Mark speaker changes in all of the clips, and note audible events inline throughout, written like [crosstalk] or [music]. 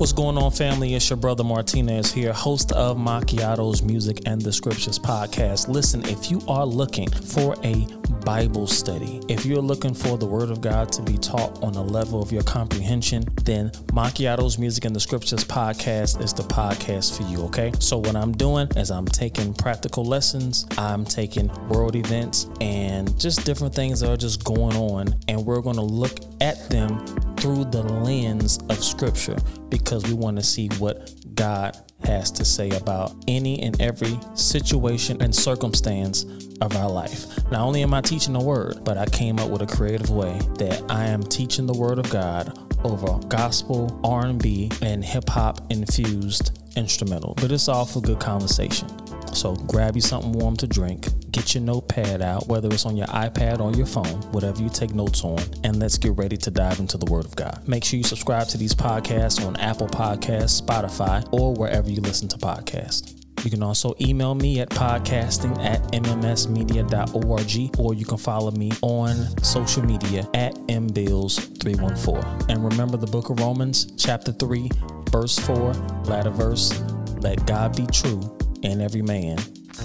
Speaker 1: What's going on, family? It's your brother Martinez here, host of Macchiato's Music and the Scriptures podcast. Listen, if you are looking for a Bible study, if you're looking for the Word of God to be taught on a level of your comprehension, then Macchiato's Music and the Scriptures podcast is the podcast for you, okay? So, what I'm doing is I'm taking practical lessons, I'm taking world events, and just different things that are just going on, and we're going to look at them through the lens of Scripture because we want to see what God has to say about any and every situation and circumstance of our life. Not only am I teaching the word, but I came up with a creative way that I am teaching the word of God over gospel, R&B, and hip hop infused instrumental. But it's all for good conversation. So grab you something warm to drink, get your notepad out, whether it's on your iPad or your phone, whatever you take notes on, and let's get ready to dive into the Word of God. Make sure you subscribe to these podcasts on Apple Podcasts, Spotify, or wherever you listen to podcasts. You can also email me at podcasting at mmsmedia.org or you can follow me on social media at mbills314. And remember the book of Romans, chapter 3, verse 4, latter verse, let God be true and every man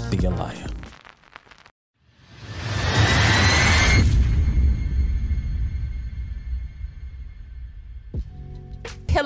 Speaker 1: be a liar.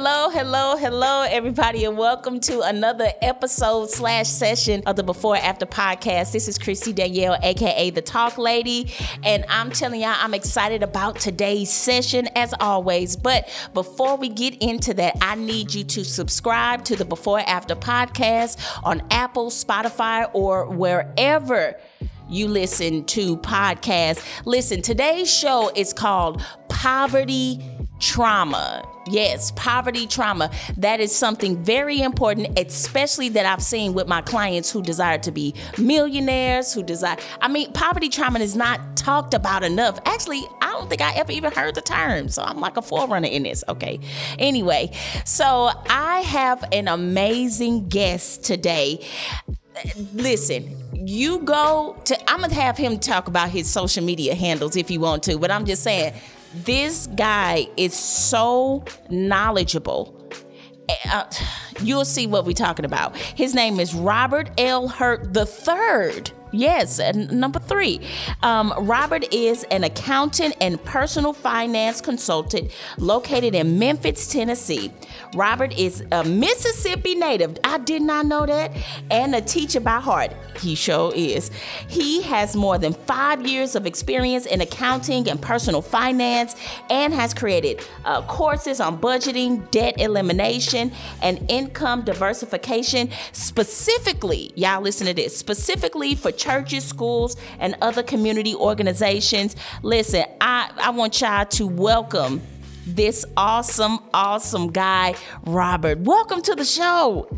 Speaker 2: Hello, hello, hello, everybody, and welcome to another episode slash session of the Before After podcast. This is Kristy Danielle, aka the Talk Lady, and I'm telling y'all, I'm excited about today's session as always. But before we get into that, I need you to subscribe to the Before After podcast on Apple, Spotify, or wherever you listen to podcasts. Listen, today's show is called Poverty Trauma. Yes, poverty trauma. That is something very important, especially that I've seen with my clients who desire to be millionaires, who desire. I mean, poverty trauma is not talked about enough. Actually, I don't think I ever even heard the term. So I'm like a forerunner in this. Okay. Anyway, so I have an amazing guest today. Listen, you go to, I'm going to have him talk about his social media handles if you want to, but I'm just saying, this guy is so knowledgeable. Uh, you'll see what we're talking about. His name is Robert L. Hurt III. Yes, and number three, um, Robert is an accountant and personal finance consultant located in Memphis, Tennessee. Robert is a Mississippi native. I did not know that. And a teacher by heart. He sure is. He has more than five years of experience in accounting and personal finance and has created uh, courses on budgeting, debt elimination, and income diversification specifically, y'all listen to this, specifically for churches, schools, and other community organizations. Listen, I, I want y'all to welcome this awesome, awesome guy, Robert. Welcome to the show.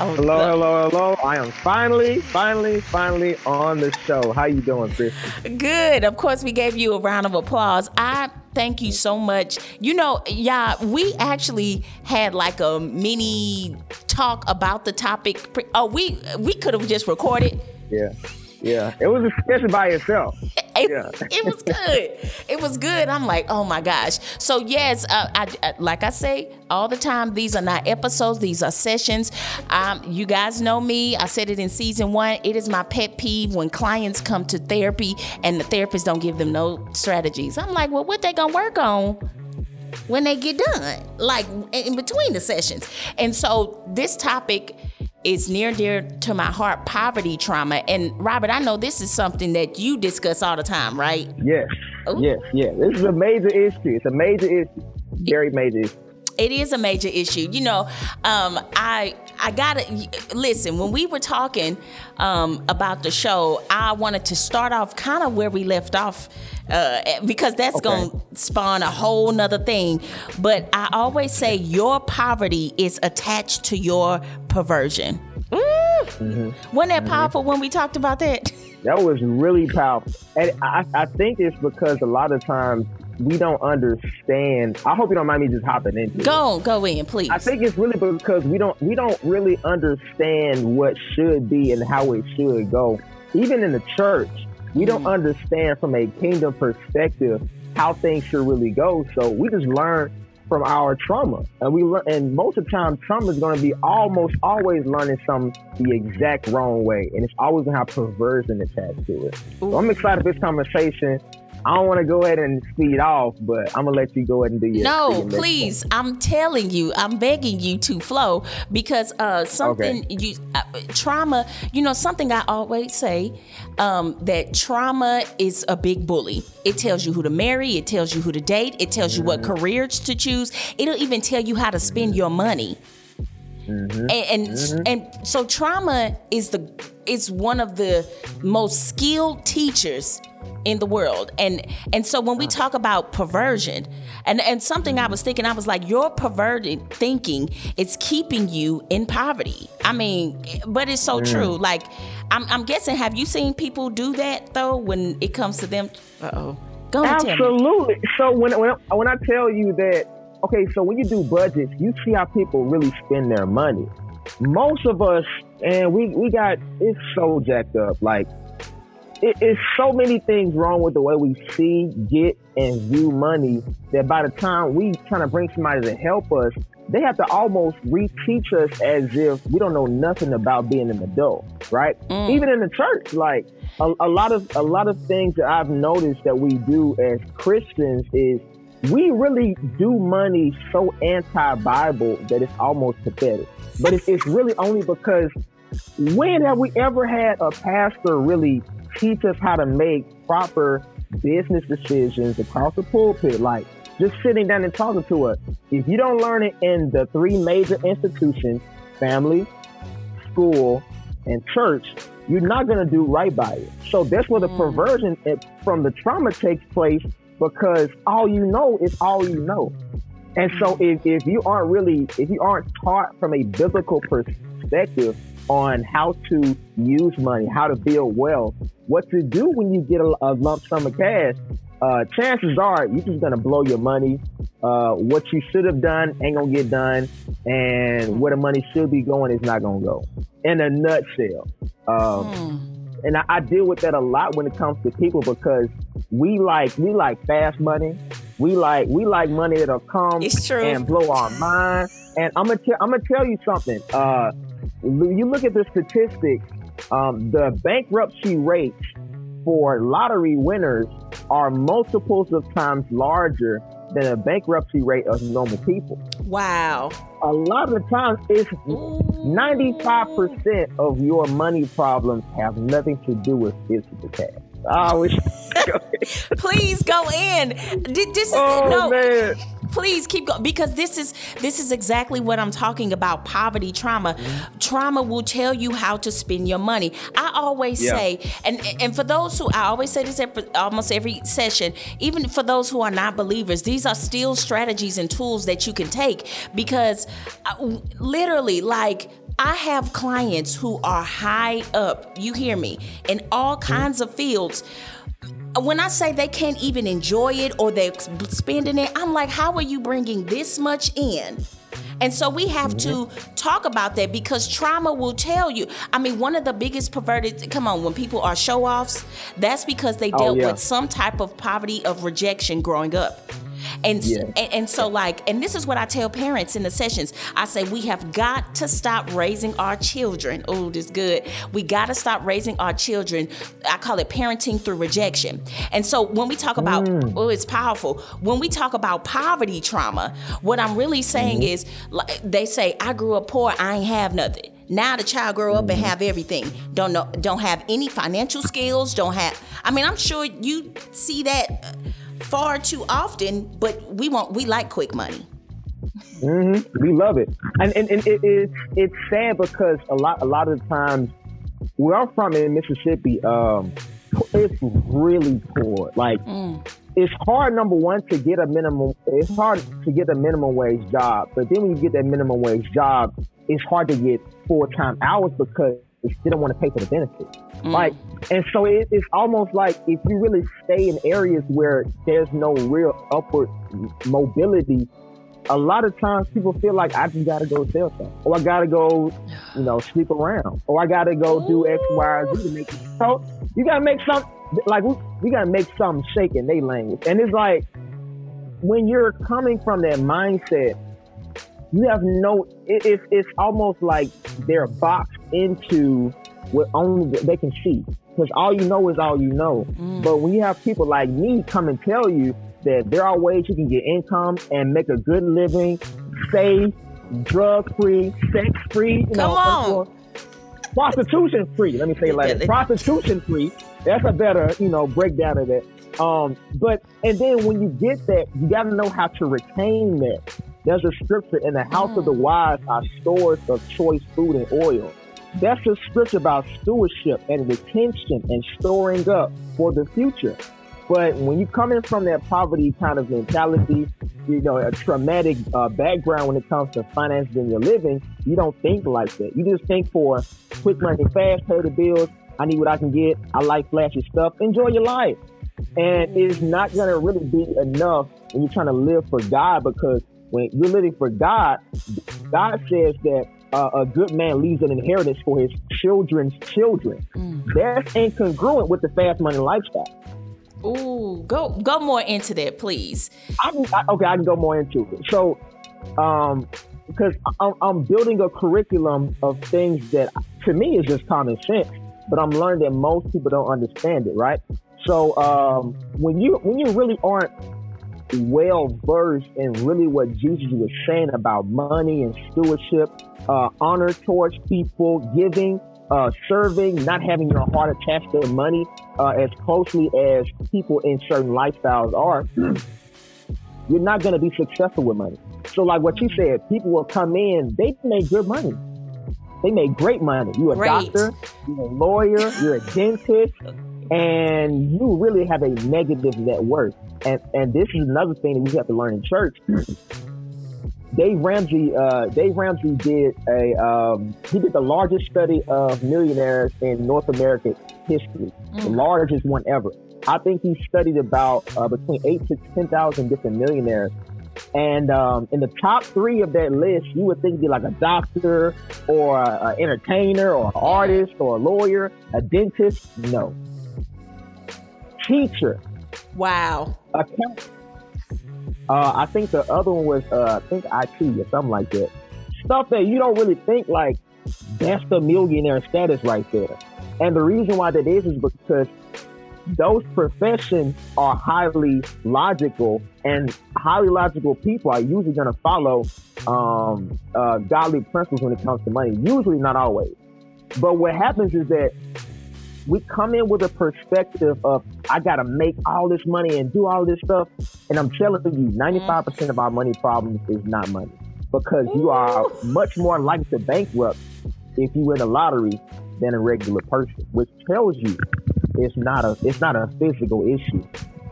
Speaker 3: Oh, hello, the- hello, hello. I am finally, finally, finally on the show. How you doing, Chris?
Speaker 2: Good. Of course, we gave you a round of applause. I thank you so much. You know, yeah, we actually had like a mini talk about the topic. Oh, we we could have just recorded.
Speaker 3: Yeah. Yeah, it was a session by itself. [laughs]
Speaker 2: It, yeah. [laughs] it was good. It was good. I'm like, oh my gosh. So yes, uh, I, I, like I say all the time, these are not episodes. These are sessions. Um, you guys know me. I said it in season one. It is my pet peeve when clients come to therapy and the therapist don't give them no strategies. I'm like, well, what they gonna work on? When they get done, like in between the sessions. And so this topic is near and dear to my heart poverty trauma. And robert i know this is something that you discuss all the time right?
Speaker 3: Yes Ooh. yes yes. This is a major issue. It's a major issue. Very major issue
Speaker 2: it is a major issue. You know, um, I I gotta listen. When we were talking um, about the show, I wanted to start off kind of where we left off uh, because that's okay. gonna spawn a whole nother thing. But I always say your poverty is attached to your perversion. Mm-hmm. Wasn't that mm-hmm. powerful when we talked about that?
Speaker 3: That was really powerful, and I, I think it's because a lot of times we don't understand. I hope you don't mind me just hopping in.
Speaker 2: Go go in, please.
Speaker 3: I think it's really because we don't we don't really understand what should be and how it should go. Even in the church, we don't mm. understand from a kingdom perspective how things should really go. So we just learn from our trauma, and we learn. And most of the time, trauma is going to be almost always learning some the exact wrong way, and it's always going to have perversion attached to it. So I'm excited for this conversation. I don't want to go ahead and speed off, but I'm gonna let you go ahead and do your.
Speaker 2: No, please. I'm telling you, I'm begging you to flow because uh, something okay. you uh, trauma. You know something I always say um, that trauma is a big bully. It tells you who to marry. It tells you who to date. It tells you what mm-hmm. careers to choose. It'll even tell you how to spend your money. Mm-hmm. And and, mm-hmm. and so trauma is the is one of the most skilled teachers in the world. And and so when we talk about perversion, and, and something I was thinking, I was like, your perverted thinking is keeping you in poverty. I mean, but it's so mm. true. Like, I'm, I'm guessing, have you seen people do that though when it comes to them? oh.
Speaker 3: Go Absolutely. So when, when, when I tell you that, okay, so when you do budgets, you see how people really spend their money. Most of us, and we, we got, it's so jacked up. Like, it, it's so many things wrong with the way we see, get, and view money that by the time we trying to bring somebody to help us, they have to almost reteach us as if we don't know nothing about being an adult, right? Mm. Even in the church, like a, a lot of a lot of things that I've noticed that we do as Christians is we really do money so anti-Bible that it's almost pathetic. But it's, it's really only because when have we ever had a pastor really teach us how to make proper business decisions across the pulpit. Like just sitting down and talking to us. If you don't learn it in the three major institutions, family, school, and church, you're not going to do right by it. So that's where the mm. perversion from the trauma takes place because all you know is all you know. And so if, if you aren't really, if you aren't taught from a biblical perspective, on how to use money, how to build wealth, what to do when you get a, a lump sum of cash, uh, chances are you're just gonna blow your money. Uh, what you should have done ain't gonna get done, and where the money should be going is not gonna go. In a nutshell, um, mm. and I, I deal with that a lot when it comes to people because we like we like fast money. We like we like money that'll come and blow our mind. And I'm gonna I'm gonna tell you something. Uh, you look at the statistics, um, the bankruptcy rates for lottery winners are multiples of times larger than a bankruptcy rate of normal people.
Speaker 2: Wow.
Speaker 3: A lot of the times, it's 95% of your money problems have nothing to do with physical cash. I wish. [laughs]
Speaker 2: Please go in. This is oh, no. Man please keep going because this is this is exactly what I'm talking about. Poverty trauma. Mm-hmm. Trauma will tell you how to spend your money. I always yeah. say, and and for those who I always say this at almost every session, even for those who are not believers, these are still strategies and tools that you can take because uh, literally, like I have clients who are high up, you hear me, in all mm-hmm. kinds of fields when I say they can't even enjoy it or they're spending it, I'm like, how are you bringing this much in? And so we have to talk about that because trauma will tell you. I mean, one of the biggest perverted, come on, when people are show offs, that's because they oh, dealt oh, yeah. with some type of poverty of rejection growing up. And, yeah. and, and so like and this is what I tell parents in the sessions. I say we have got to stop raising our children. Oh, this good. We got to stop raising our children. I call it parenting through rejection. And so when we talk about mm. oh, it's powerful. When we talk about poverty trauma, what I'm really saying mm-hmm. is like they say I grew up poor, I ain't have nothing. Now the child grow up and mm-hmm. have everything. Don't know don't have any financial skills, don't have I mean, I'm sure you see that far too often, but we want we like quick money.
Speaker 3: Mm-hmm. We love it, and and, and it, it's it's sad because a lot a lot of the times where I'm from in Mississippi, um, it's really poor. Like mm. it's hard. Number one to get a minimum. It's hard to get a minimum wage job, but then when you get that minimum wage job, it's hard to get full time hours because they don't want to pay for the benefits. Mm. Like, and so it, it's almost like if you really stay in areas where there's no real upward mobility, a lot of times people feel like I just gotta go sell something, or I gotta go, you know, sleep around, or I gotta go do X, Y, or Z to make it. So you gotta make some like we, we gotta make something shake in their language, and it's like when you're coming from that mindset, you have no. It, it's it's almost like they're boxed into what only they can see because all you know is all you know. Mm. But when you have people like me come and tell you that there are ways you can get income and make a good living, safe, drug free, sex free, you
Speaker 2: come
Speaker 3: know,
Speaker 2: on.
Speaker 3: prostitution free. Let me say it like that. prostitution free. That's a better, you know, breakdown of that. Um, but and then when you get that, you got to know how to retain that. There's a scripture in the house of the mm. wise are stores of choice food and oil. That's a scripture about stewardship and retention and storing up for the future. But when you come in from that poverty kind of mentality, you know, a traumatic uh, background when it comes to finances and your living, you don't think like that. You just think for quick money, fast, pay the bills. I need what I can get. I like flashy stuff. Enjoy your life. And it's not going to really be enough when you're trying to live for God because when you're living for God, God says that uh, a good man leaves an inheritance for his children's children. Mm. That's incongruent with the fast money lifestyle.
Speaker 2: Ooh, go go more into that, please.
Speaker 3: I, I, okay, I can go more into it. So, um, because I'm, I'm building a curriculum of things that to me is just common sense, but I'm learning that most people don't understand it. Right. So, um, when you when you really aren't well versed in really what Jesus was saying about money and stewardship, uh, honor towards people, giving, uh, serving, not having your heart attached to money uh, as closely as people in certain lifestyles are, you're not going to be successful with money. So, like what you said, people will come in, they make good money. They make great money. You're a great. doctor, you're a lawyer, you're a dentist, and you really have a negative net worth. And and this is another thing that we have to learn in church. Dave Ramsey, uh, Dave Ramsey did a um, he did the largest study of millionaires in North American history, mm. the largest one ever. I think he studied about uh, between eight to ten thousand different millionaires, and um, in the top three of that list, you would think be like a doctor or an entertainer or an artist or a lawyer, a dentist. No, teacher.
Speaker 2: Wow.
Speaker 3: Account- uh, I think the other one was, uh, I think IT or something like that. Stuff that you don't really think like that's the millionaire status right there. And the reason why that is is because those professions are highly logical, and highly logical people are usually going to follow um, uh, godly principles when it comes to money. Usually, not always. But what happens is that we come in with a perspective of I gotta make all this money and do all this stuff. And I'm telling you, 95% of our money problems is not money. Because you are much more likely to bankrupt if you win a lottery than a regular person, which tells you it's not a it's not a physical issue.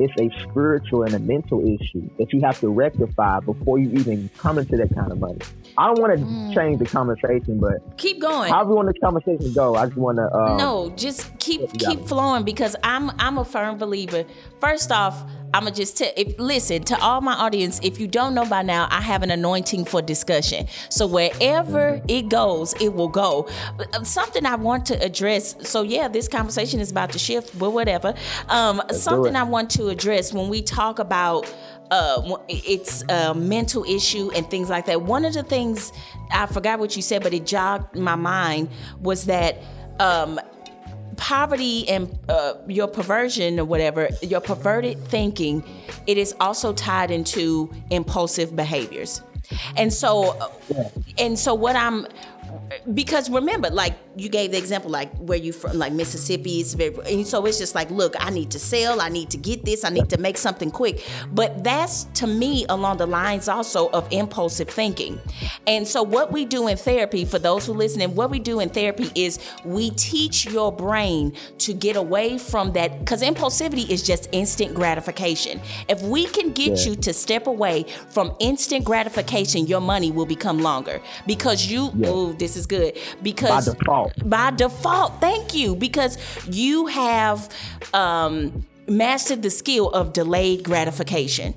Speaker 3: It's a spiritual and a mental issue that you have to rectify before you even come into that kind of money. I don't want to mm. change the conversation, but
Speaker 2: keep going.
Speaker 3: However want the conversation to go, I just want to. Um,
Speaker 2: no, just keep keep flowing because I'm I'm a firm believer. First off, I'm gonna just tell. If listen to all my audience, if you don't know by now, I have an anointing for discussion. So wherever mm-hmm. it goes, it will go. Uh, something I want to address. So yeah, this conversation is about to shift, but whatever. Um, something I want to address when we talk about uh, it's a mental issue and things like that. One of the things I forgot what you said, but it jogged my mind was that um, poverty and uh, your perversion or whatever, your perverted thinking, it is also tied into impulsive behaviors. And so, and so what I'm because remember, like you gave the example, like where you from, like Mississippi. It's very, and so it's just like, look, I need to sell, I need to get this, I need to make something quick. But that's to me along the lines also of impulsive thinking. And so what we do in therapy, for those who listen, and what we do in therapy is we teach your brain to get away from that, because impulsivity is just instant gratification. If we can get yeah. you to step away from instant gratification, your money will become longer because you. Yeah. Oh, this is good because
Speaker 3: by default.
Speaker 2: By default, thank you because you have um, mastered the skill of delayed gratification.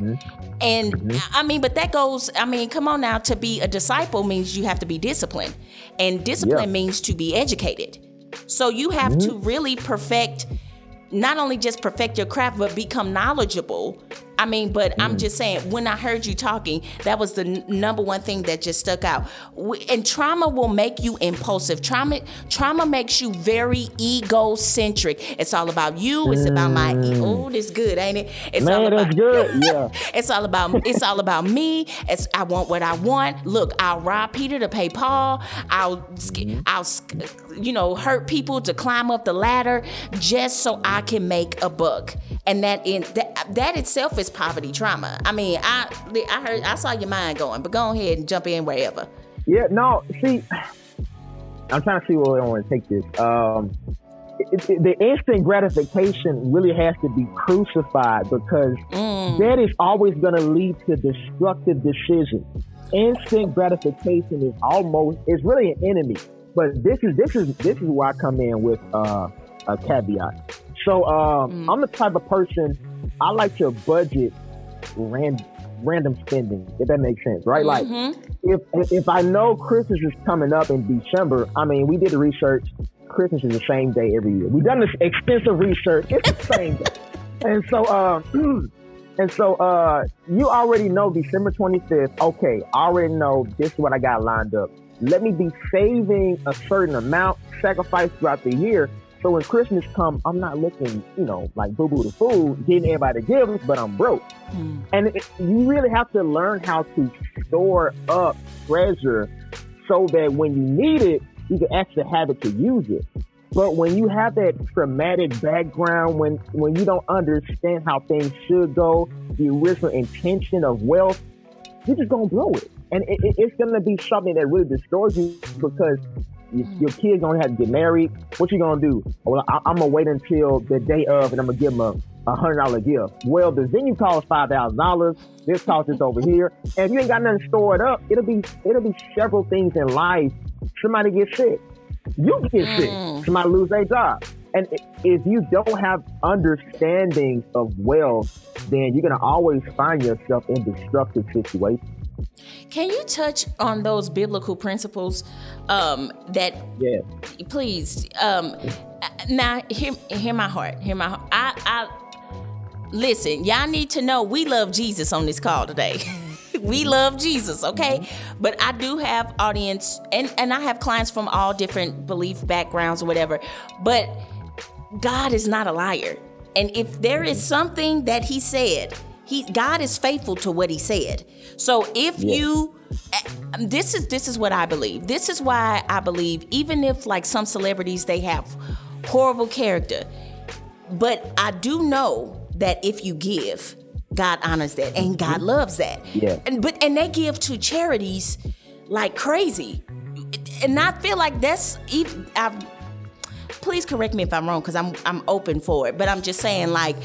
Speaker 2: Mm-hmm. And mm-hmm. I mean, but that goes, I mean, come on now, to be a disciple means you have to be disciplined. And discipline yeah. means to be educated. So you have mm-hmm. to really perfect, not only just perfect your craft, but become knowledgeable I mean, but mm. I'm just saying, when I heard you talking, that was the n- number one thing that just stuck out. We, and trauma will make you impulsive. Trauma, trauma makes you very egocentric. It's all about you. It's about my. E- oh, this good, ain't it? It's
Speaker 3: Man,
Speaker 2: all about.
Speaker 3: That's good. [laughs] Yeah.
Speaker 2: it's all about. It's all about me. It's I want what I want. Look, I'll rob Peter to pay Paul. I'll, mm-hmm. I'll, you know, hurt people to climb up the ladder just so I can make a buck. And that in that, that itself is poverty trauma. I mean, I I heard I saw your mind going, but go ahead and jump in wherever.
Speaker 3: Yeah, no, see, I'm trying to see where I want to take this. Um, it, it, the instant gratification really has to be crucified because mm. that is always going to lead to destructive decisions. Instant gratification is almost it's really an enemy. But this is this is this is where I come in with uh, a caveat. So um, mm. I'm the type of person I like to budget random random spending, if that makes sense, right? Mm-hmm. Like if if I know Christmas is coming up in December, I mean, we did the research. Christmas is the same day every year. We've done this extensive research. It's the same day, [laughs] and so uh, [clears throat] and so uh, you already know December 25th. Okay, I already know this is what I got lined up. Let me be saving a certain amount, sacrifice throughout the year, so when Christmas come, I'm not looking, you know, like boo boo the fool, getting everybody gifts, but I'm broke. Mm. And it, you really have to learn how to store up treasure so that when you need it, you can actually have it to use it. But when you have that traumatic background, when when you don't understand how things should go, the original intention of wealth, you're just gonna blow it, and it, it, it's gonna be something that really destroys you because your, your kid's gonna have to get married. What you gonna do? Well, I, am gonna wait until the day of, and I'm gonna give them a, a hundred dollar gift. Well, the venue costs five thousand dollars. This cost is over here, and if you ain't got nothing stored up, it'll be it'll be several things in life. Somebody gets sick, you get sick. Mm. Somebody lose their job. And if you don't have understanding of wealth, then you're gonna always find yourself in destructive situations.
Speaker 2: Can you touch on those biblical principles um, that?
Speaker 3: Yeah.
Speaker 2: Please. Um, now, hear, hear my heart. Hear my heart. I, I listen. Y'all need to know we love Jesus on this call today. [laughs] we love Jesus, okay? Mm-hmm. But I do have audience, and and I have clients from all different belief backgrounds or whatever. But God is not a liar, and if there is something that He said he God is faithful to what he said. So if yeah. you this is this is what I believe. This is why I believe even if like some celebrities they have horrible character, but I do know that if you give, God honors that and God mm-hmm. loves that.
Speaker 3: Yeah.
Speaker 2: And but and they give to charities like crazy. And I feel like that's even I've please correct me if I'm wrong because I'm I'm open for it. But I'm just saying like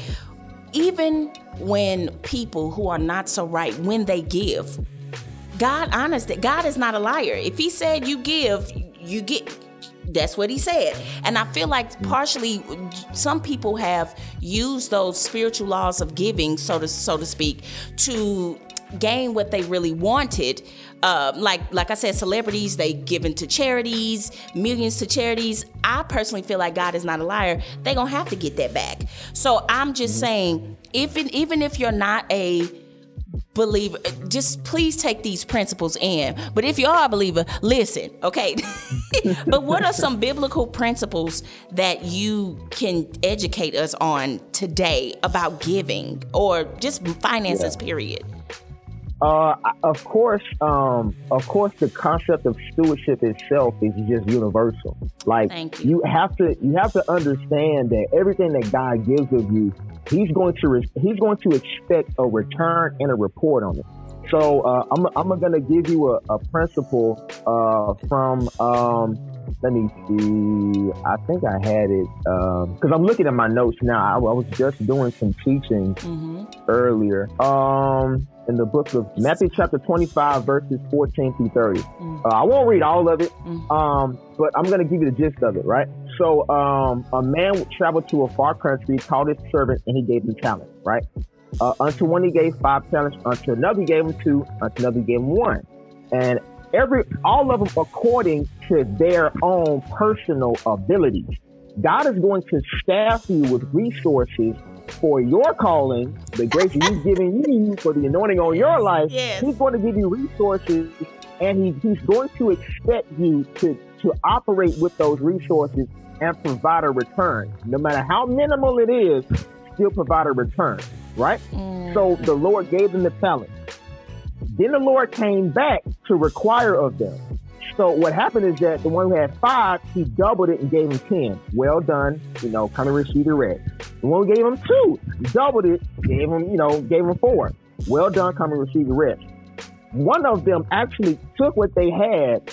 Speaker 2: even when people who are not so right, when they give, God honest that God is not a liar. If he said you give, you get that's what he said. And I feel like partially some people have used those spiritual laws of giving, so to so to speak, to gain what they really wanted. Uh, like like I said, celebrities they given to charities, millions to charities. I personally feel like God is not a liar. They gonna have to get that back. So I'm just mm-hmm. saying, even even if you're not a believer, just please take these principles in. But if you are a believer, listen, okay? [laughs] but what are some biblical principles that you can educate us on today about giving or just finances, yeah. period?
Speaker 3: Uh, of course, um, of course, the concept of stewardship itself is just universal. Like you. you. have to, you have to understand that everything that God gives of you, He's going to, re- He's going to expect a return and a report on it. So uh, I'm, I'm going to give you a, a principle uh, from. Um, let me see. I think I had it because um, I'm looking at my notes now. I, I was just doing some teaching mm-hmm. earlier. Um, in the book of Matthew chapter 25 verses 14 through 30. Mm. Uh, I won't read all of it, mm. um, but I'm going to give you the gist of it, right? So um, a man traveled to a far country, called his servant, and he gave him talents, right? Uh, unto one he gave five talents, unto another he gave him two, unto another he gave him one. And every all of them according to their own personal abilities. God is going to staff you with resources for your calling, the grace He's giving you for the anointing on your life,
Speaker 2: Yes.
Speaker 3: He's going to give you resources, and he, He's going to expect you to to operate with those resources and provide a return, no matter how minimal it is. Still provide a return, right?
Speaker 2: Mm.
Speaker 3: So the Lord gave them the talent. Then the Lord came back to require of them. So what happened is that the one who had five, he doubled it and gave him ten. Well done, you know, come and receive the rest. The one who gave him two, doubled it, gave him, you know, gave him four. Well done, come and receive the rest. One of them actually took what they had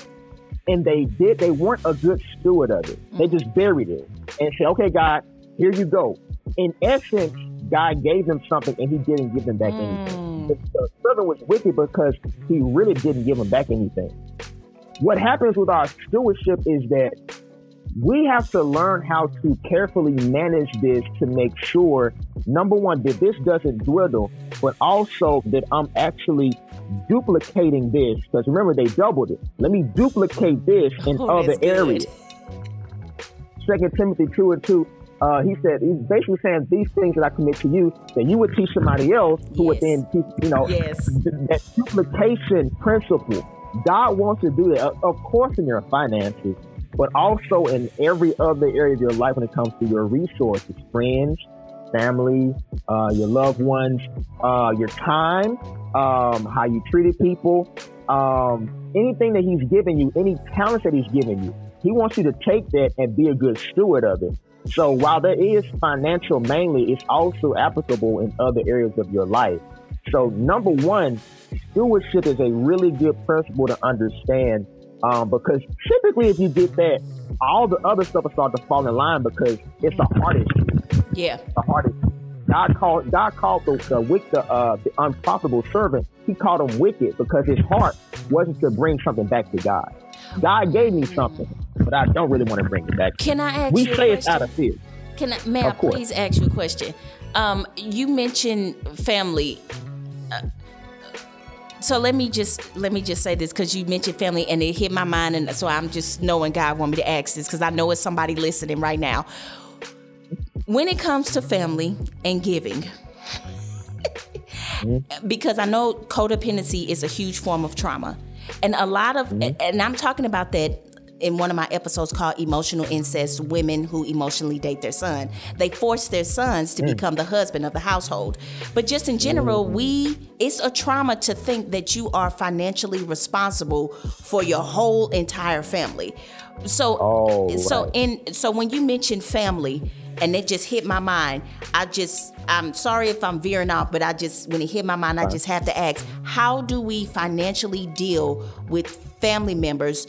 Speaker 3: and they did they weren't a good steward of it. They just buried it and said, Okay, God, here you go. In essence, God gave them something and he didn't give them back anything
Speaker 2: Mm.
Speaker 3: the, the servant was wicked because he really didn't give them back anything. What happens with our stewardship is that we have to learn how to carefully manage this to make sure, number one, that this doesn't dwindle, but also that I'm actually duplicating this. Because remember, they doubled it. Let me duplicate this in
Speaker 2: Oh,
Speaker 3: other areas. Second Timothy two and two. Uh, he said he's basically saying these things that I commit to you that you would teach somebody else who would then teach, you know,
Speaker 2: Yes.
Speaker 3: that duplication principle. God wants to do that, of- of course, in your finances, but also in every other area of your life when it comes to your resources, friends, family, uh, your loved ones, uh, your time, um, how you treated people, um, anything that He's given you, any talents that He's given you. He wants you to take that and be a good steward of it. So while there is financial mainly, it's also applicable in other areas of your life. So number one, stewardship is a really good principle to understand um, because typically if you get that, all the other stuff will start to fall in line because it's the hardest,
Speaker 2: Yeah.
Speaker 3: the hardest. God called God called the the, the, uh, the unprofitable servant. He called him wicked because his heart wasn't to bring something back to God. God gave me something, but I don't really want to bring it back.
Speaker 2: Can I ask
Speaker 3: We
Speaker 2: you a
Speaker 3: say it's out of fear.
Speaker 2: Can I, may I
Speaker 3: course.
Speaker 2: please ask you a question? Um, you mentioned family. Uh, so let me just let me just say this because you mentioned family and it hit my mind, and so I'm just knowing God want me to ask this because I know it's somebody listening right now. When it comes to family and giving, [laughs] because I know codependency is a huge form of trauma. And a lot of, and I'm talking about that in one of my episodes called Emotional Incest Women Who Emotionally Date Their Son. They force their sons to mm. become the husband of the household. But just in general, mm. we, it's a trauma to think that you are financially responsible for your whole entire family. So,
Speaker 3: Oh,
Speaker 2: so
Speaker 3: right.
Speaker 2: in, so when you mentioned family, and it just hit my mind. I just, I'm sorry if I'm veering off, but I just, when it hit my mind, I just have to ask, how do we financially deal with family members?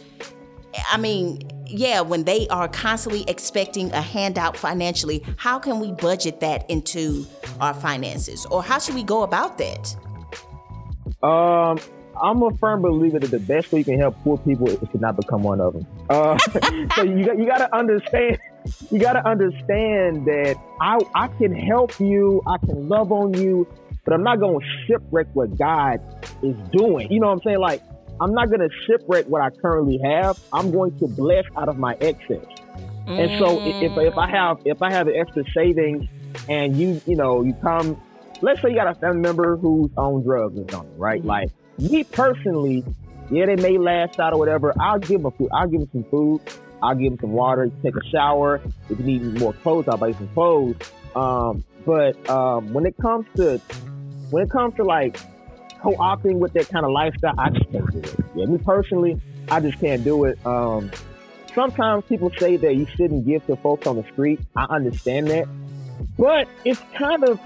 Speaker 2: I mean, yeah, when they are constantly expecting a handout financially, how can we budget that into our finances? Or how should we go about that?
Speaker 3: Um, I'm a firm believer that the best way you can help poor people is to not become one of them. Uh, [laughs] so you got you got to understand. You got to understand that I I can help you. I can love on you, but I'm not going to shipwreck what God is doing. You know what I'm saying? Like I'm not going to shipwreck what I currently have. I'm going to bless out of my excess. And so if, if I have if I have an extra savings and you you know you come let's say you got a family member who's on drugs or something, right? Like me personally, yeah, they may last out or whatever. I'll give them food. I'll give them some food. I'll give them some water. Take a shower. If you need more clothes, I'll buy you some clothes. Um, but um, when it comes to when it comes to like co-opting with that kind of lifestyle, I just can't do it. Yeah, me personally, I just can't do it. Um, sometimes people say that you shouldn't give to folks on the street. I understand that, but it's kind of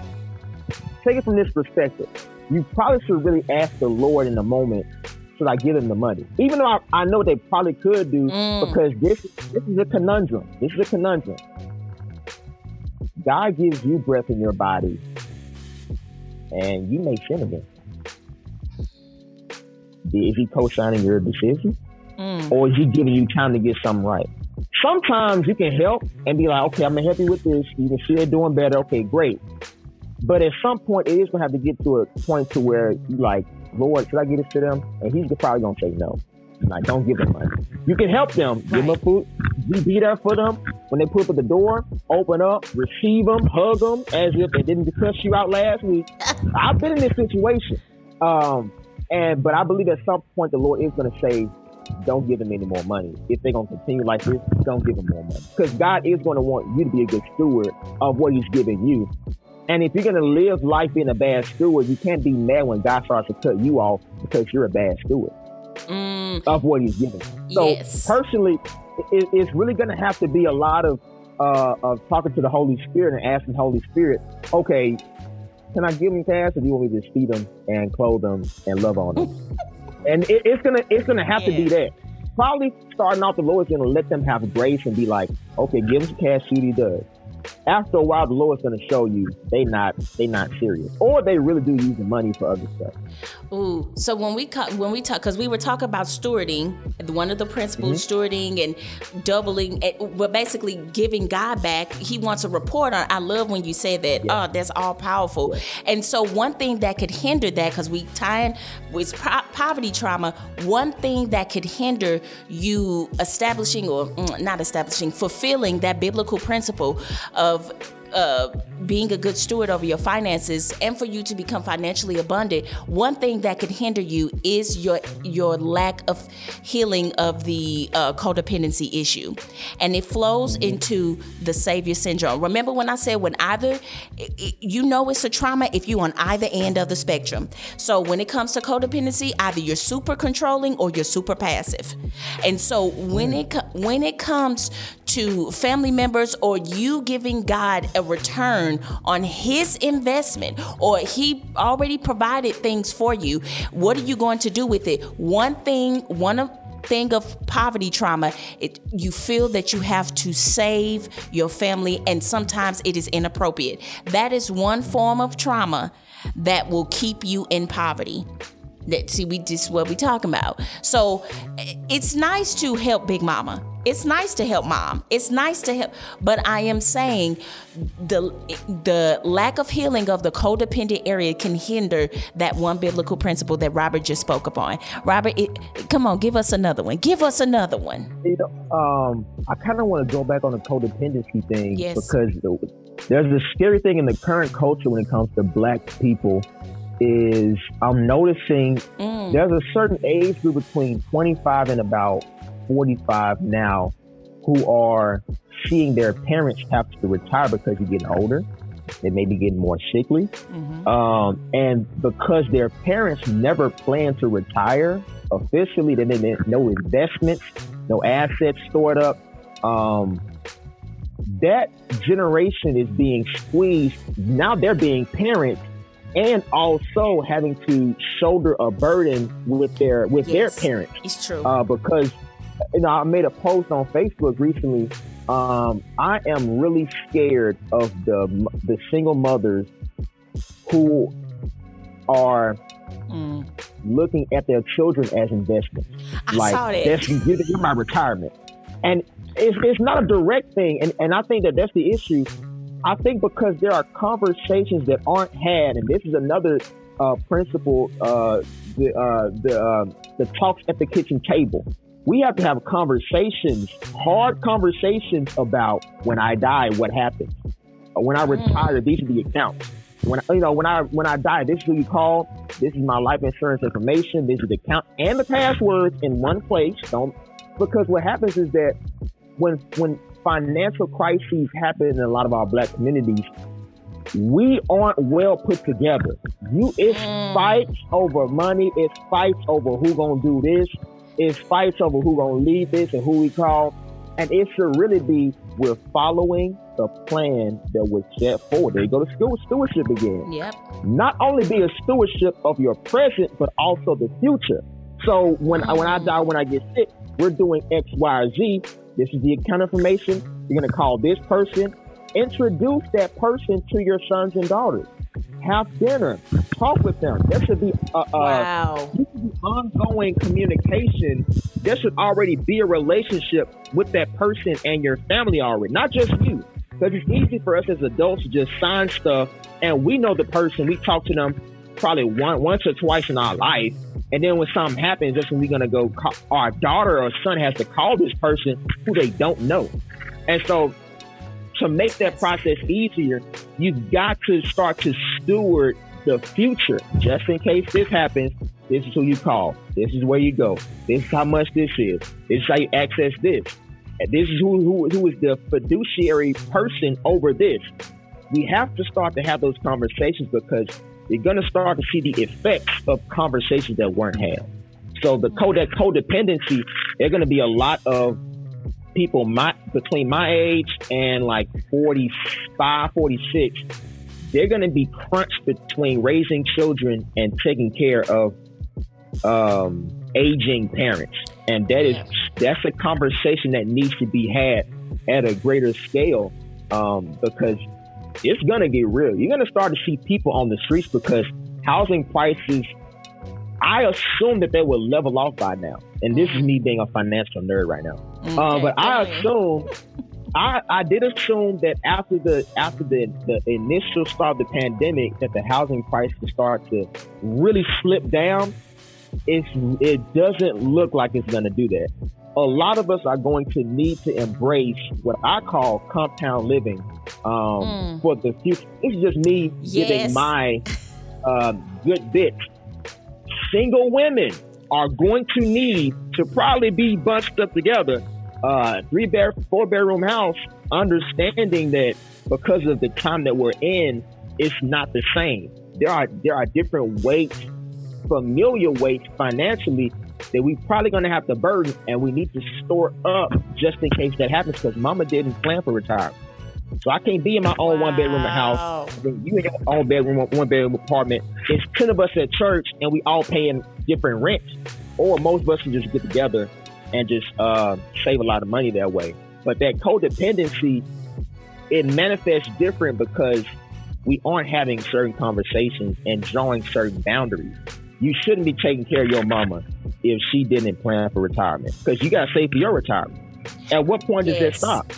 Speaker 3: take it from this perspective. You probably should really ask the Lord in the moment, should I give them the money? Even though I, I know they probably could do,
Speaker 2: Mm.
Speaker 3: because this this is a conundrum. This is a conundrum. God gives you breath in your body, and you may sin against him. Is he co-signing your decision?
Speaker 2: Mm.
Speaker 3: or is he giving you time to get something right? Sometimes you can help and be like, okay, I'm gonna help you with this. You can see they're doing better. Okay, great. But at some point, it is gonna have to get to a point to where you like, Lord, should I get this to them? And he's probably gonna say no. Like, don't give them money. You can help them. Give them food. Be, be there for them when they put up at the door. Open up, receive them, hug them as if they didn't cuss you out last week. [laughs] I've been in this situation, um, and but I believe at some point the Lord is going to say, don't give them any more money. If they're going to continue like this, don't give them more money. Because God is going to want you to be a good steward of what He's giving you. And if you're going to live life being a bad steward, you can't be mad when God starts to cut you off because you're a bad steward mm. of what He's giving. So yes. personally, it, it's really going to have to be a lot of uh, of talking to the Holy Spirit and asking the Holy Spirit, okay, can I give them cash, or do you want me to just feed them and clothe them and love on them? [laughs] and it, it's gonna it's gonna have yes. to be that. Probably starting off, the lowest, gonna let them have grace and be like, okay, give him cash, see what he does after a while, the Lord's going to show you they not they not serious, or they really do use the money for other stuff.
Speaker 2: Ooh, so when we when we talk, because we were talking about stewarding, one of the principles, mm-hmm. stewarding and doubling, but basically giving God back. He wants a report on. I love when you say that. Yeah. Oh, that's all powerful. Yeah. And so one thing that could hinder that, because we tie in with poverty trauma, one thing that could hinder you establishing or mm, not establishing, fulfilling that biblical principle of uh, being a good steward over your finances and for you to become financially abundant, one thing that can hinder you is your your lack of healing of the uh, codependency issue, and it flows into the savior syndrome. Remember when I said when either you know it's a trauma if you're on either end of the spectrum. So when it comes to codependency, either you're super controlling or you're super passive, and so when it when it comes to family members or you giving God a return on his investment or he already provided things for you, what are you going to do with it? One thing, one of thing of poverty trauma, it, you feel that you have to save your family, and sometimes it is inappropriate. That is one form of trauma that will keep you in poverty. That see, we just what we talking about. So it's nice to help Big Mama. It's nice to help mom. It's nice to help, but I am saying the the lack of healing of the codependent area can hinder that one biblical principle that Robert just spoke upon. Robert, it, come on, give us another one. Give us another one.
Speaker 3: You know, um, I kind of want to go back on the codependency thing yes. because there's a scary thing in the current culture when it comes to black people is I'm noticing mm. there's a certain age group between 25 and about 45 now who are seeing their parents have to retire because you're getting older. They may be getting more sickly. Mm-hmm. Um, and because their parents never plan to retire officially, they didn't no investments, no assets stored up. Um, that generation is being squeezed. Now they're being parents and also having to shoulder a burden with their with yes, their parents.
Speaker 2: It's true.
Speaker 3: Uh, because you know, I made a post on Facebook recently. Um, I am really scared of the the single mothers who are mm. looking at their children as investments.
Speaker 2: I
Speaker 3: like
Speaker 2: saw that.
Speaker 3: that's you're my retirement, and it's, it's not a direct thing. And, and I think that that's the issue. I think because there are conversations that aren't had, and this is another uh, principle, uh, the uh, the uh, the talks at the kitchen table we have to have conversations, hard conversations about when I die, what happens. When I mm. retire, these are the accounts. When you know when I when I die, this is who you call. This is my life insurance information. This is the account and the passwords in one place. Don't because what happens is that when when financial crises happen in a lot of our black communities, we aren't well put together. You it's mm. fights over money, it's fights over who gonna do this, it's fights over who gonna lead this and who we call. And it should really be we're following the plan that was set forward. There you go to school stewardship again.
Speaker 2: Yep.
Speaker 3: Not only be a stewardship of your present, but also the future. So when I, when I die, when I get sick, we're doing X, Y, or Z. This is the account information. You're gonna call this person. Introduce that person to your sons and daughters have dinner, talk with them. There should be a, a
Speaker 2: wow.
Speaker 3: ongoing communication. There should already be a relationship with that person and your family already, not just you. Because it's easy for us as adults to just sign stuff, and we know the person. We talk to them probably one, once or twice in our life, And then when something happens, that's when we're gonna go. Call, our daughter or son has to call this person who they don't know, and so to make that process easier, you've got to start to steward the future. Just in case this happens, this is who you call. This is where you go. This is how much this is. This is how you access this. And this is who, who, who is the fiduciary person over this. We have to start to have those conversations because you're going to start to see the effects of conversations that weren't had. So the code that codependency, there's going to be a lot of people my between my age and like 45, 46. They're going to be crunched between raising children and taking care of um, aging parents, and that is that's a conversation that needs to be had at a greater scale um, because it's going to get real. You're going to start to see people on the streets because housing prices. I assume that they will level off by now, and this is me being a financial nerd right now. Uh, okay, uh, but I assume. I, I did assume that after the after the, the initial start of the pandemic that the housing prices would start to really slip down it's it doesn't look like it's going to do that. A lot of us are going to need to embrace what I call compound living um, mm. for the future. It's just me yes. giving my uh, good bit. Single women are going to need to probably be bunched up together, uh, three bed, four bedroom house, understanding that because of the time that we're in, it's not the same. There are there are different weights familiar weights financially that we probably going to have to burden and we need to store up just in case that happens because mama didn't plan for retirement. So I can't be in my own wow. one bedroom house. You in your own bedroom, one bedroom apartment. It's 10 of us at church and we all paying different rents. Or most of us can just get together and just uh, save a lot of money that way. But that codependency, it manifests different because we aren't having certain conversations and drawing certain boundaries you shouldn't be taking care of your mama if she didn't plan for retirement because you got to save for your retirement. At what point does that stop?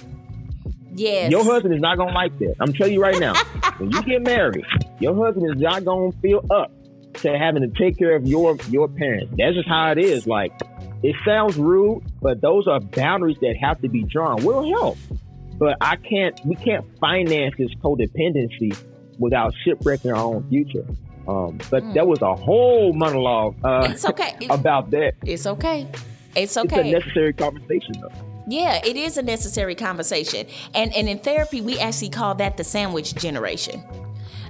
Speaker 2: Yes.
Speaker 3: Your husband is not going to like that. I'm telling you right now. [laughs] when you get married, your husband is not going to feel up to having to take care of your your parents. That's just how it is. Like, it sounds rude, but those are boundaries that have to be drawn. We'll help, but I can't. We can't finance this codependency without shipwrecking our own future. Um, but mm. there was a whole monologue. Uh,
Speaker 2: it's okay [laughs]
Speaker 3: about that.
Speaker 2: It's okay. It's okay.
Speaker 3: It's a necessary conversation, though.
Speaker 2: Yeah, it is a necessary conversation, and and in therapy we actually call that the sandwich generation.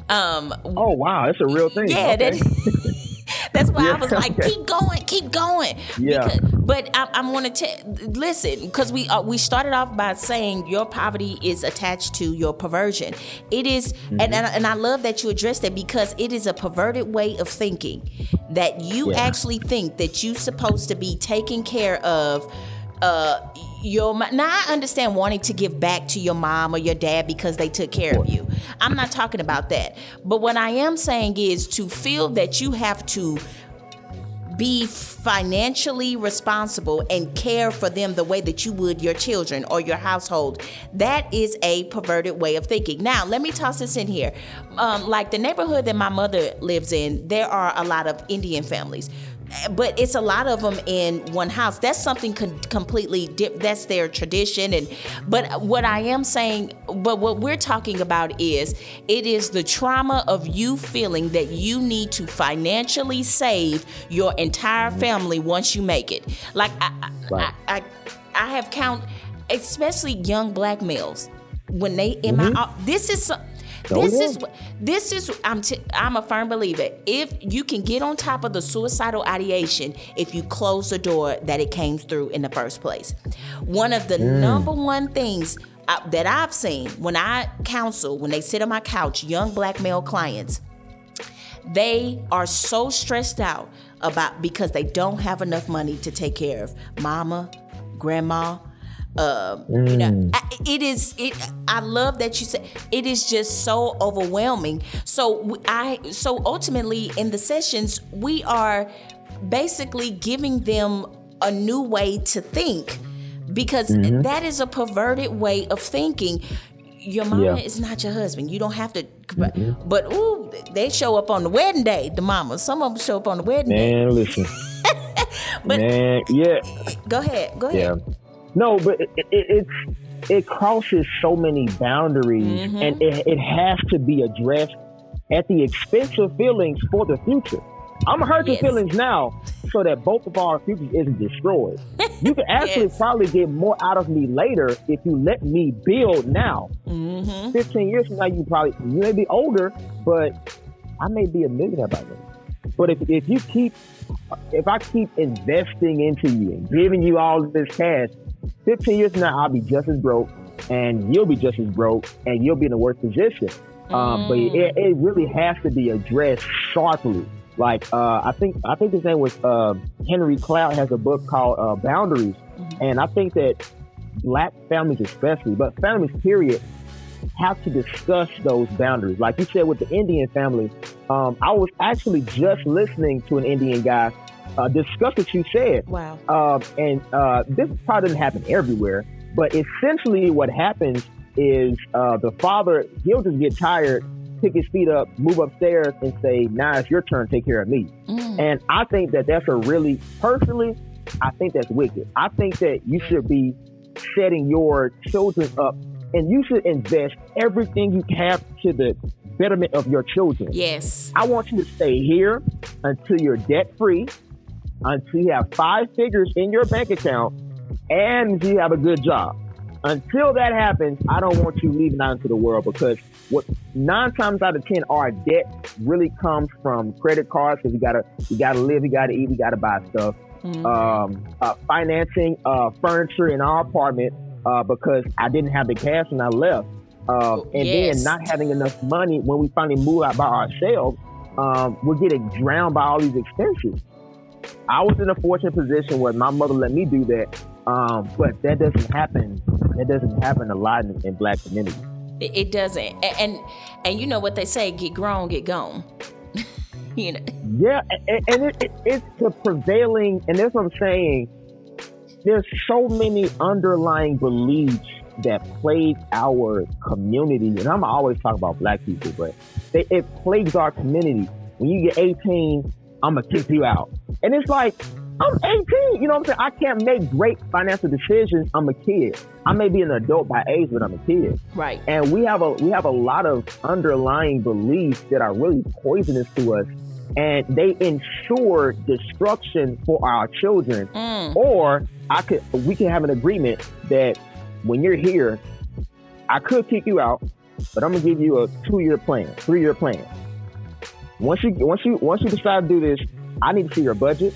Speaker 2: Um,
Speaker 3: oh wow, that's a real thing.
Speaker 2: Yeah, okay. that, [laughs] That's why yeah. I was like, [laughs] keep going, keep going.
Speaker 3: Yeah.
Speaker 2: Because, but I, I'm going to listen because we uh, we started off by saying your poverty is attached to your perversion. It is, mm-hmm. and, and and I love that you addressed that because it is a perverted way of thinking that you yeah. actually think that you're supposed to be taking care of uh, your now I understand wanting to give back to your mom or your dad because they took care of you. I'm not talking about that. But what I am saying is to feel that you have to be financially responsible and care for them the way that you would your children or your household. That is a perverted way of thinking. Now, let me toss this in here. Um, like the neighborhood that my mother lives in, there are a lot of Indian families but it's a lot of them in one house. That's something con- completely dip. That's their tradition. And but what I am saying, but what we're talking about is it is the trauma of you feeling that you need to financially save your entire family once you make it. Like I, right. I, I, I have count, especially young black males when they in mm-hmm. my this is this is this is I'm t- I'm a firm believer. If you can get on top of the suicidal ideation, if you close the door that it came through in the first place, one of the mm. number one things I, uh, that I've seen when I counsel when they sit on my couch, young black male clients, they are so stressed out about because they don't have enough money to take care of mama, grandma, um, mm. you know, mm. I, it is. It. I love that you said it is just so overwhelming. So I. So ultimately, in the sessions, we are basically giving them a new way to think because mm-hmm. that is a perverted way of thinking your mama
Speaker 3: Yeah.
Speaker 2: is not your husband. You don't have to. But ooh, they show up on the wedding day. The mamas, some of them show up on the wedding day.
Speaker 3: Man, listen. [laughs]
Speaker 2: But-
Speaker 3: Man, yeah,
Speaker 2: Go ahead, go
Speaker 3: yeah. No, but it, it, it's it crosses so many boundaries,
Speaker 2: Mm-hmm.
Speaker 3: and it, it has to be addressed at the expense of feelings for the future. I'm gonna hurt
Speaker 2: Yes.
Speaker 3: your feelings now, so that both of our futures isn't destroyed. [laughs] You can actually
Speaker 2: Yes.
Speaker 3: probably get more out of me later if you let me build now.
Speaker 2: Mm-hmm.
Speaker 3: 15 years from now, you probably you may be older, but I may be a millionaire by then. But if, if you keep, if I keep investing into you and giving you all this cash, 15 years from now, I'll be just as broke, and you'll be just as broke, and you'll be in a worse position. Um, but it, it really has to be addressed sharply. Like uh, I think I think his name was uh, Henry Cloud has a book called uh, Boundaries, and I think that black families especially, but families period, have to discuss those boundaries. Like you said with the Indian family, um, I was actually just listening to an Indian guy uh, discuss what you said.
Speaker 2: Wow.
Speaker 3: Um, and uh, this probably doesn't happen everywhere, but essentially what happens is uh, the father, he'll just get tired, pick his feet up, move upstairs, and say, now it's your turn, take care of me.
Speaker 2: Mm.
Speaker 3: And I think that that's a really, personally, I think that's wicked. I think that you should be setting your children up and you should invest everything you have to the betterment of your children.
Speaker 2: Yes.
Speaker 3: I want you to stay here until you're debt free, until you have five figures in your bank account, and you have a good job. Until that happens, I don't want you leaving out into the world because what nine times out of ten our debt really comes from credit cards because you gotta you gotta live, you gotta eat, you gotta buy stuff. Um, uh, financing uh, furniture in our apartment uh, because I didn't have the cash when I left. Um, and
Speaker 2: Yes.
Speaker 3: then not having enough money when we finally move out by ourselves, um, we're getting drowned by all these expenses. I was in a fortunate position where my mother let me do that, um, but that doesn't happen. That doesn't happen a lot in, in black communities.
Speaker 2: It, it doesn't. A- And, and you know what they say: get grown, get gone. [laughs] you know.
Speaker 3: Yeah, and, and it, it, it's the prevailing, and that's what I'm saying. There's so many underlying beliefs that plague our community, and I'm always talking about black people, but they, it plagues our community. When you get 18, I'm gonna kick you out, and it's like I'm 18. You know what I'm saying? I can't make great financial decisions. I'm a kid. I may be an adult by age, but I'm a kid
Speaker 2: Right.
Speaker 3: and we have a we have a lot of underlying beliefs that are really poisonous to us and they ensure destruction for our children
Speaker 2: Mm.
Speaker 3: or i could we can have an agreement that when you're here i could kick you out but i'm gonna give you a two-year plan three-year plan once you once you once you decide to do this i need to see your budget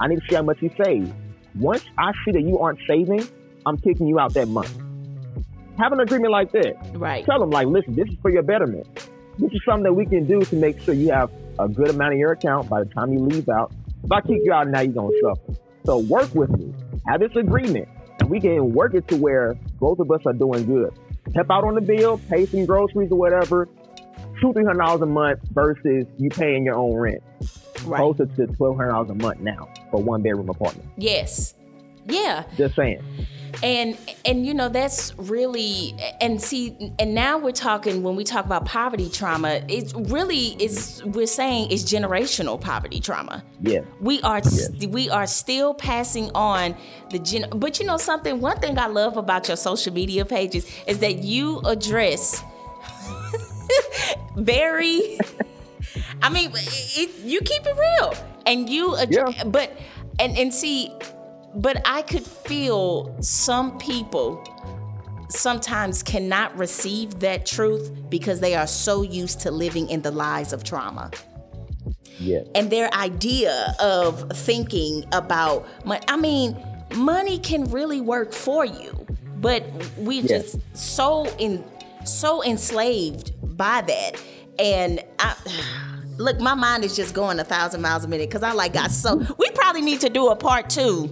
Speaker 3: i need to see how much you save once i see that you aren't saving i'm kicking you out that month have an agreement like that
Speaker 2: Right.
Speaker 3: tell them like, listen, this is for your betterment. This is something that we can do to make sure you have a good amount in your account by the time you leave out. If I kick you out now, you're gonna suffer. So work with me. Have this agreement, and we can work it to where both of us are doing good. Help out on the bill, pay some groceries or whatever. Two, three hundred dollars a month versus you paying your own rent.
Speaker 2: Right.
Speaker 3: Closer to twelve hundred dollars a month now for one bedroom apartment.
Speaker 2: Yes. Yeah.
Speaker 3: Just saying.
Speaker 2: and and you know that's really and see and now we're talking when we talk about poverty trauma it really is we're saying it's generational poverty trauma
Speaker 3: Yeah.
Speaker 2: we are we are still passing on the gen but you know something one thing i love about your social media pages is that you address [laughs] very i mean it, you keep it real and you address,
Speaker 3: Yeah.
Speaker 2: but and and see but i could feel some people sometimes cannot receive that truth because they are so used to living in the lies of trauma
Speaker 3: Yeah.
Speaker 2: and their idea of thinking about money. I mean, money can really work for you, but we
Speaker 3: Yes.
Speaker 2: just so in so enslaved by that. And I [sighs] look, my mind is just going a thousand miles a minute because I like got so. We probably need to do a part two.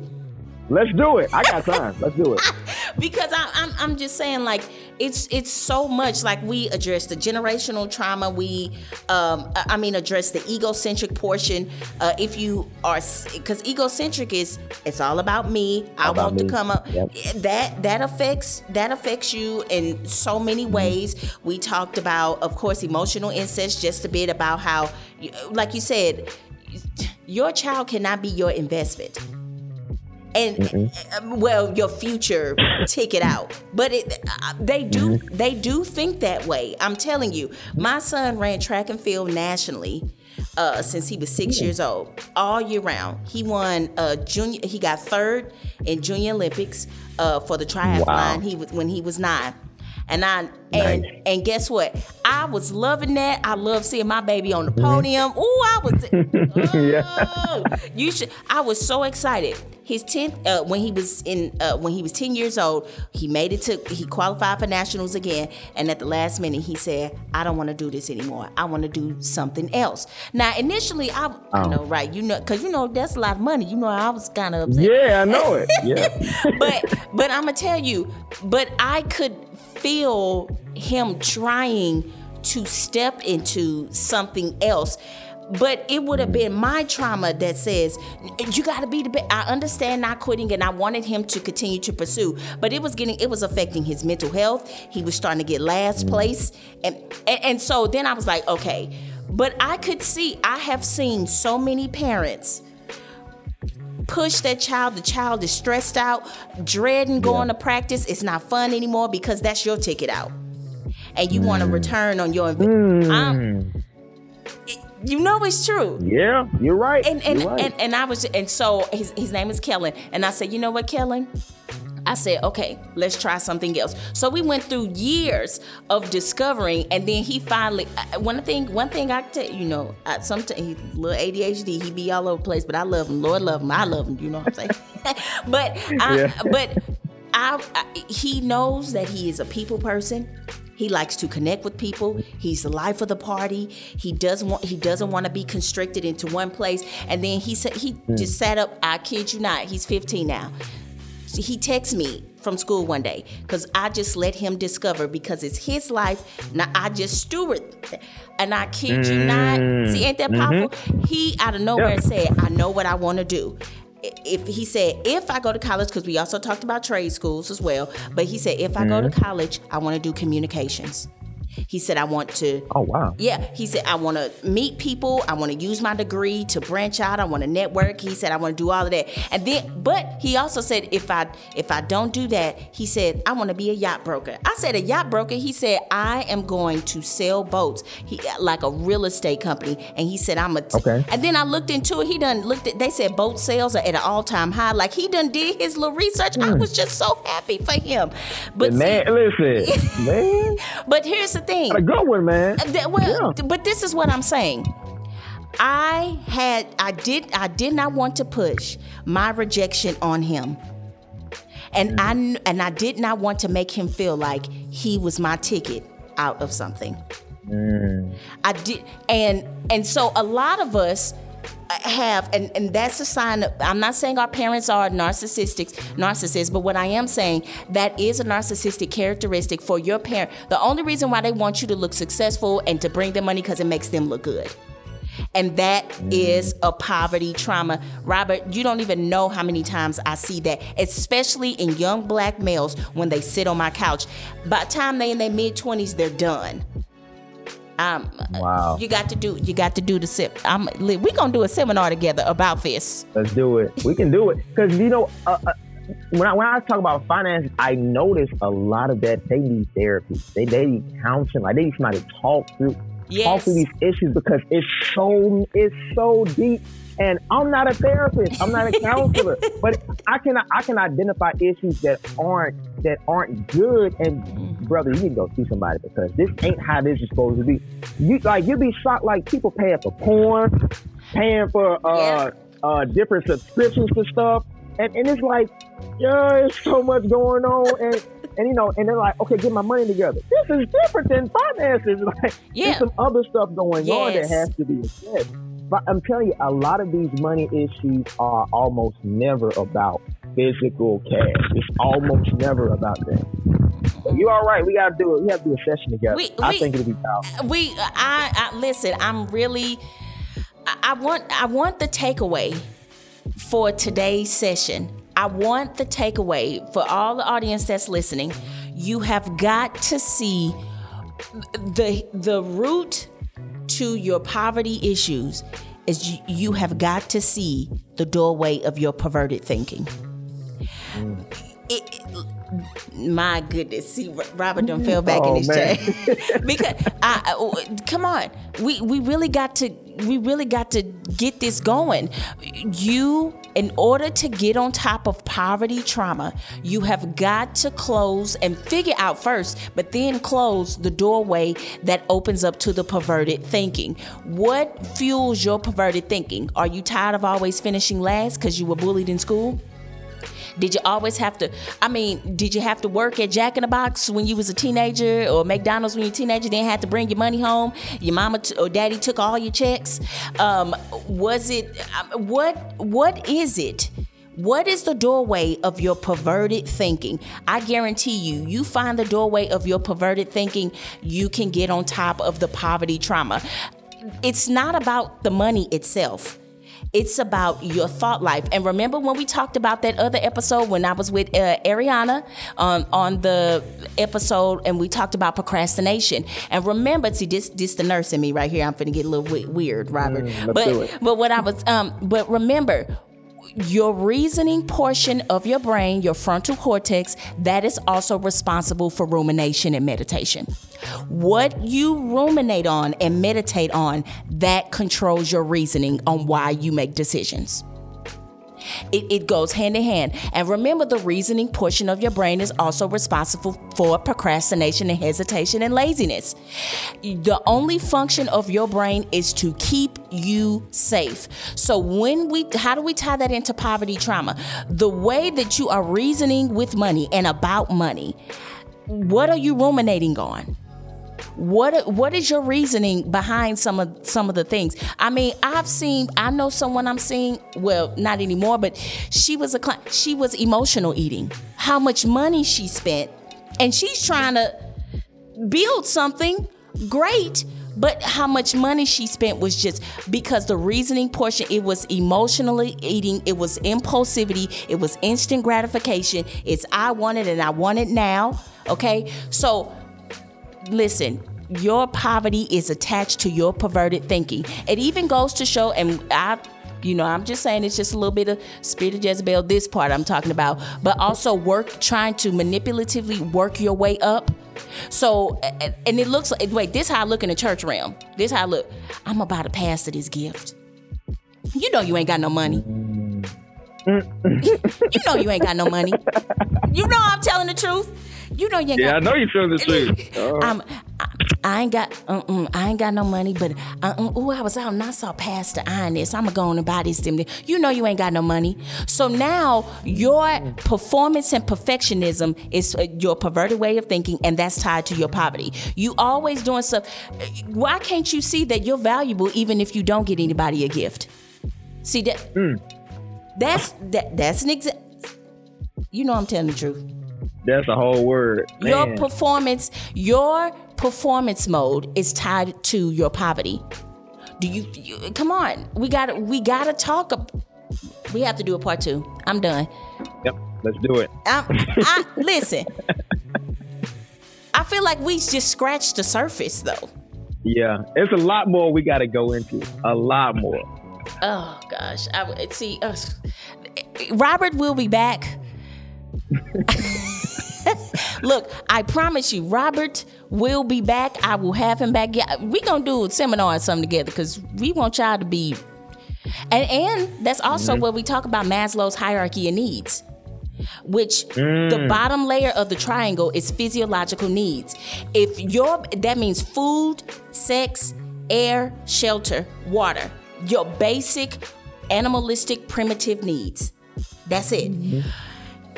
Speaker 3: Let's do it. I got time. Let's do it. [laughs]
Speaker 2: because I, I'm I'm just saying like it's it's so much like we address the generational trauma. We um I mean address the egocentric portion. Uh, if you are because egocentric is it's all about me. I want me. to come up. Yep. That that affects that affects you in so many mm-hmm. ways. We talked about of course emotional incest just a bit about how like you said your child cannot be your investment and mm-hmm. well your future ticket out but it uh, they do mm-hmm. they do think that way i'm telling you my son ran track and field nationally uh, since he was six years old all year round he won uh, junior he got third in junior olympics uh, for the triathlon wow. he was when he was nine and I and nice. and guess what? I was loving that. I love seeing my baby on the mm-hmm. podium. Ooh, I was [laughs] oh, yeah. you should I was so excited. His 10th uh, when he was in uh, when he was 10 years old, he made it to he qualified for nationals again and at the last minute he said, "I don't want to do this anymore. I want to do something else." Now, initially I oh. I know, right? You know cuz you know that's a lot of money. You know I was kind of upset.
Speaker 3: Yeah, I know it. Yeah. [laughs]
Speaker 2: but but I'm to tell you, but I could feel him trying to step into something else but it would have been my trauma that says you got to be the best. I understand not quitting, and I wanted him to continue to pursue, but it was getting it was affecting his mental health. He was starting to get last place, and, and and so then I was like, okay, but I could see I have seen so many parents push that child. The child is stressed out, dreading going yeah. to practice. It's not fun anymore because that's your ticket out. And you mm. want to return on your investment. Mm. You know it's true.
Speaker 3: Yeah, you're right.
Speaker 2: And and,
Speaker 3: you're right.
Speaker 2: and, and I was and so his his name is Kellen. And I said, you know what, Kellen? I said, okay, let's try something else. So we went through years of discovering, and then he finally. Uh, one thing, one thing I tell you know, sometimes he little ADHD, he be all over the place, but I love him. Lord love him. I love him. You know what I'm saying? [laughs] [laughs] but I, yeah. but I, I, he knows that he is a people person. He likes to connect with people. He's the life of the party. He doesn't want he doesn't want to be constricted into one place. And then he said he mm. just sat up. I kid you not. He's 15 now he texts me from school one day because I just let him discover because it's his life. Now I just steward, and I kid you not. See, ain't that mm-hmm. powerful? Mm-hmm. He out of nowhere yeah. said, "I know what I want to do." If he said, if I go to college, because we also talked about trade schools as well, but he said, if I mm-hmm. go to mm-hmm. college, I want to do communications. He said, I want to.
Speaker 3: Oh, wow.
Speaker 2: Yeah. He said, I want to meet people. I want to use my degree to branch out. I want to network. He said, I want to do all of that. And then, but he also said, if I if I don't do that, he said, I want to be a yacht broker. I said, a yacht broker. He said, I am going to sell boats. He like a real estate company. And he said, I'm a. T-.
Speaker 3: Okay.
Speaker 2: And then I looked into it. He done looked at. They said boat sales are at an all time high. Like he done did his little research. Mm. I hmm. was just so happy for him.
Speaker 3: But man, see, listen, [laughs] man.
Speaker 2: But here's the thing.
Speaker 3: A good one, man. Uh,
Speaker 2: well, yeah. but this is what I'm saying. I had I did I did not want to push my rejection on him. And mm. I and I did not want to make him feel like he was my ticket out of something. Mm. I did and and so a lot of us have and, and that's a sign of, i'm not saying our parents are narcissistic narcissists but what i am saying that is a narcissistic characteristic for your parent the only reason why they want you to look successful and to bring them money because it makes them look good and that is a poverty trauma. Robert, you don't even know how many times I see that, especially in young black males when they sit on my couch. By the time they in their mid 20s, they're done. Um, wow. You got to do. You got to do the sip. I'm. We gonna do a seminar together about this.
Speaker 3: Let's do it. We can do it because you know. Uh, uh, when I, when I talk about finance, I notice a lot of that they need therapy. They they need counseling. Like they need somebody to talk through yes. talk through these issues because it's so it's so deep and I'm not a therapist. I'm not a counselor, [laughs] but I can I can identify issues that aren't that aren't good. And mm-hmm. brother, you need to go see somebody because this ain't how this is supposed to be. You like you'll be shocked. Like people paying for porn, paying for uh, yeah. uh different subscriptions to stuff, and and it's like, yeah, there's so much going on and. And you know, and they're like, okay, get my money together. This is different than finances. [laughs] Like, yeah. there's some other stuff going yes. on that has to be addressed. But I'm telling you, a lot of these money issues are almost never about physical cash. It's almost never about that. But you all right. We gotta do it. We have to do a session together.
Speaker 2: We-
Speaker 3: I
Speaker 2: we-
Speaker 3: think it'll be powerful.
Speaker 2: we I, I listen i'm really I, I want i want the takeaway for today's session i want the takeaway for all the audience that's listening you have got to see the the root to your poverty issues is you, you have got to see the doorway of your perverted thinking it, it- my goodness, see, Robert done fell back in
Speaker 3: Oh,
Speaker 2: his
Speaker 3: man.
Speaker 2: chair [laughs] because I, I- come on, we we really got to we really got to get this going. You, in order to get on top of poverty trauma, you have got to close and figure out first, but then close the doorway that opens up to the perverted thinking. What fuels your perverted thinking? Are you tired of always finishing last because you were bullied in school? Did you always have to? I mean, did you have to work at Jack in the Box when you was a teenager, or McDonald's when you were a teenager? Then had to bring your money home. Your mama t- or daddy took all your checks. Um, was it? um, What? What is it? What is the doorway of your perverted thinking? I guarantee you, you find the doorway of your perverted thinking, you can get on top of the poverty trauma. It's not about the money itself. It's about your thought life. And remember when we talked about that other episode when I was with uh, Ariana um, on the episode and we talked about procrastination. And remember, see this this the nurse in me right here. I'm finna get a little weird, Robert.
Speaker 3: Mm,
Speaker 2: but but what I was um but remember your reasoning portion of your brain, your frontal cortex, that is also responsible for rumination and meditation. What you ruminate on and meditate on, that controls your reasoning on why you make decisions. It, it goes hand in hand. And remember, the reasoning portion of your brain is also responsible for procrastination and hesitation and laziness. The only function of your brain is to keep you safe. So, when we, how do we tie that into poverty trauma? The way that you are reasoning with money and about money, what are you ruminating on? What what is your reasoning behind some of some of the things? I mean i've seen i know someone i'm seeing well not anymore but she was a client she was emotional eating. How much money she spent. And she's trying to build something great but how much money she spent was just because the reasoning portion it was emotionally eating it was impulsivity it was instant gratification. It's i want it and i want it now okay? So listen your poverty is attached to your perverted thinking. It even goes to show and i you know i'm just saying it's just a little bit of spirit of jezebel this part i'm talking about but also work trying to manipulatively work your way up. So and it looks like wait this how i look in the church realm. This how i look. I'm about to pass to this gift. You know you ain't got no money. Mm. You know you ain't got no money. You know i'm telling the truth you know you ain't
Speaker 3: Yeah,
Speaker 2: got
Speaker 3: I know you're feeling the truth. Oh.
Speaker 2: I'm, I, I ain't got, uh-uh, I ain't got no money, but uh-uh, oh, I was out and I saw Pastor eyeing this. I'm gonna go on and buy this. Thing. You know you ain't got no money, so now your performance and perfectionism is uh, your perverted way of thinking, and that's tied to your poverty. You always doing stuff. Why can't you see that you're valuable even if you don't get anybody a gift? See that? That's that. That's an exa You know I'm telling the truth
Speaker 3: That's a whole word.
Speaker 2: your performance your performance mode is tied to your poverty do you, you come on we gotta we gotta talk ab- we have to do a part two i'm done
Speaker 3: Yep, let's do it.
Speaker 2: I'm, I, [laughs] listen i feel like we just scratched the surface though
Speaker 3: Yeah, it's a lot more we got to go into. A lot more.
Speaker 2: oh gosh i see uh, robert will be back [laughs] Look, I promise you, Robert will be back. I will have him back. Yeah, we gonna do a seminar or something together because we want y'all to be. And and that's also mm-hmm. where we talk about Maslow's hierarchy of needs, which the mm. bottom layer of the triangle is physiological needs. If your that means food, sex, air, shelter, water, your basic animalistic primitive needs. That's it mm-hmm.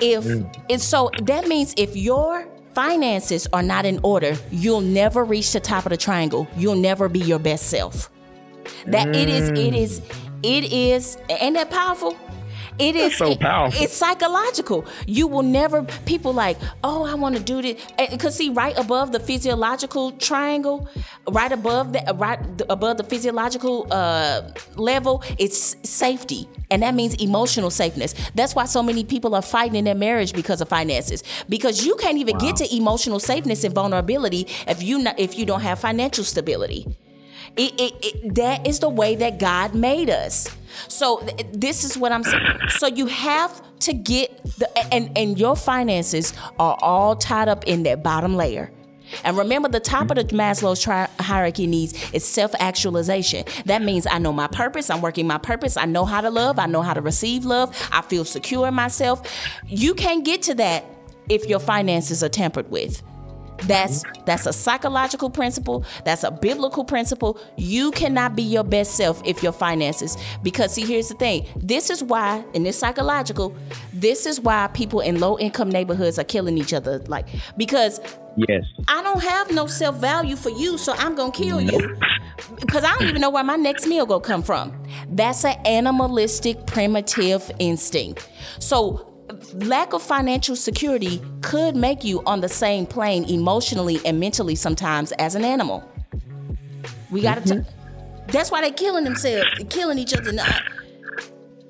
Speaker 2: If mm. and so that means if your finances are not in order you'll never reach the top of the triangle. You'll never be your best self. That it is it mm. is it is ain't that powerful It is
Speaker 3: so powerful.
Speaker 2: It's psychological. You will never people like, oh, I want to do this. Because see, right above the physiological triangle, right above that, right above the physiological uh, level, it's safety, and that means emotional safeness. That's why so many people are fighting in their marriage because of finances. Because you can't even wow. get to emotional safeness and vulnerability if you not, if you don't have financial stability. It, it, it, that is the way that God made us. So th- this is what I'm saying. So you have to get the and and your finances are all tied up in that bottom layer. And remember, the top of the Maslow's tri- hierarchy needs is self actualization. That means I know my purpose, I'm working my purpose, I know how to love, I know how to receive love, I feel secure in myself. You can't get to that if your finances are tampered with. That's mm-hmm. that's a psychological principle. That's a biblical principle. You cannot be your best self if your finances. Because see, here's the thing. This is why, and this psychological. This is why people in low income neighborhoods are killing each other. Like because
Speaker 3: yes,
Speaker 2: I don't have no self value for you, so I'm gonna kill nope. you. Because I don't even know where my next meal gonna come from. That's an animalistic, primitive instinct. So lack of financial security could make you on the same plane emotionally and mentally sometimes as an animal. We got to. Mm-hmm. That's why they're killing themselves, killing each other.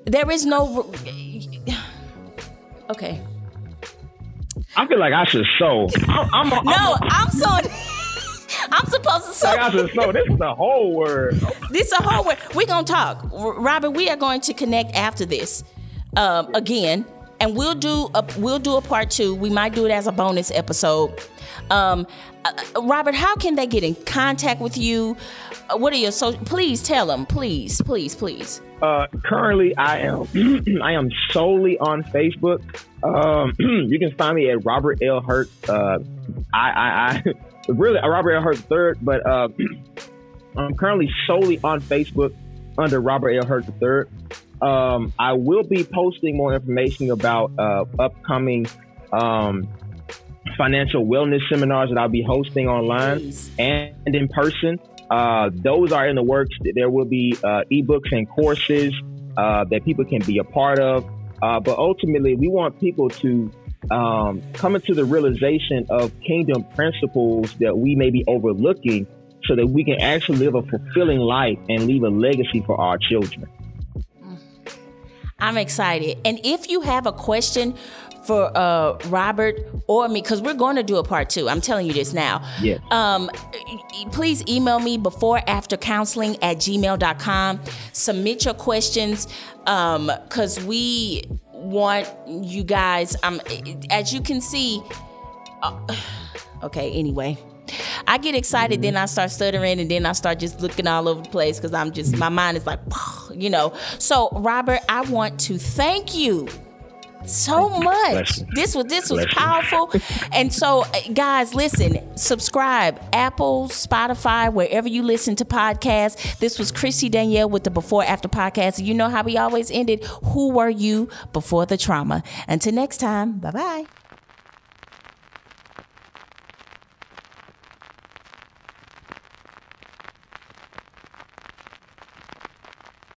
Speaker 2: There is no. Okay.
Speaker 3: I feel like I should sew. I'm, I'm,
Speaker 2: no, I'm, I'm sewing. [laughs] I'm supposed to sew.
Speaker 3: Like I should sew. This is a whole word.
Speaker 2: This is a whole word. We're gonna talk, Robert. We are going to connect after this. Um, again, and we'll do a we'll do a part two. We might do it as a bonus episode. Um, uh, Robert, how can they get in contact with you? Uh, what are your so? Please tell them, please, please, please.
Speaker 3: Uh, currently, I am [clears throat] I am solely on Facebook. Um, [clears throat] you can find me at Robert L Hurt. Uh, I, I, I [laughs] really Robert L Hurt third, but uh, [clears throat] I'm currently solely on Facebook under Robert L Hurt III. Um, I will be posting more information about uh, upcoming um, financial wellness seminars that I'll be hosting online Please. and in person. Uh, those are in the works. There will be uh, ebooks and courses uh, that people can be a part of. Uh, but ultimately, we want people to um, come into the realization of kingdom principles that we may be overlooking so that we can actually live a fulfilling life and leave a legacy for our children.
Speaker 2: I'm excited. And if you have a question for uh, Robert or me, because we're going to do a part two. I'm telling you this now.
Speaker 3: Yeah.
Speaker 2: Um, please email me before after counseling at gmail.com. Submit your questions because um, we want you guys, um, as you can see, uh, [sighs] okay, anyway. I get excited, then I start stuttering, and then I start just looking all over the place because I'm just my mind is like, [sighs] you know. So, Robert, I want to thank you so much. This was this was powerful. [laughs] and so uh, guys, listen, subscribe Apple, Spotify, wherever you listen to podcasts. This was Kristy Danielle with the Before After podcast. You know how we always ended. Who were you before the trauma? Until next time, bye-bye.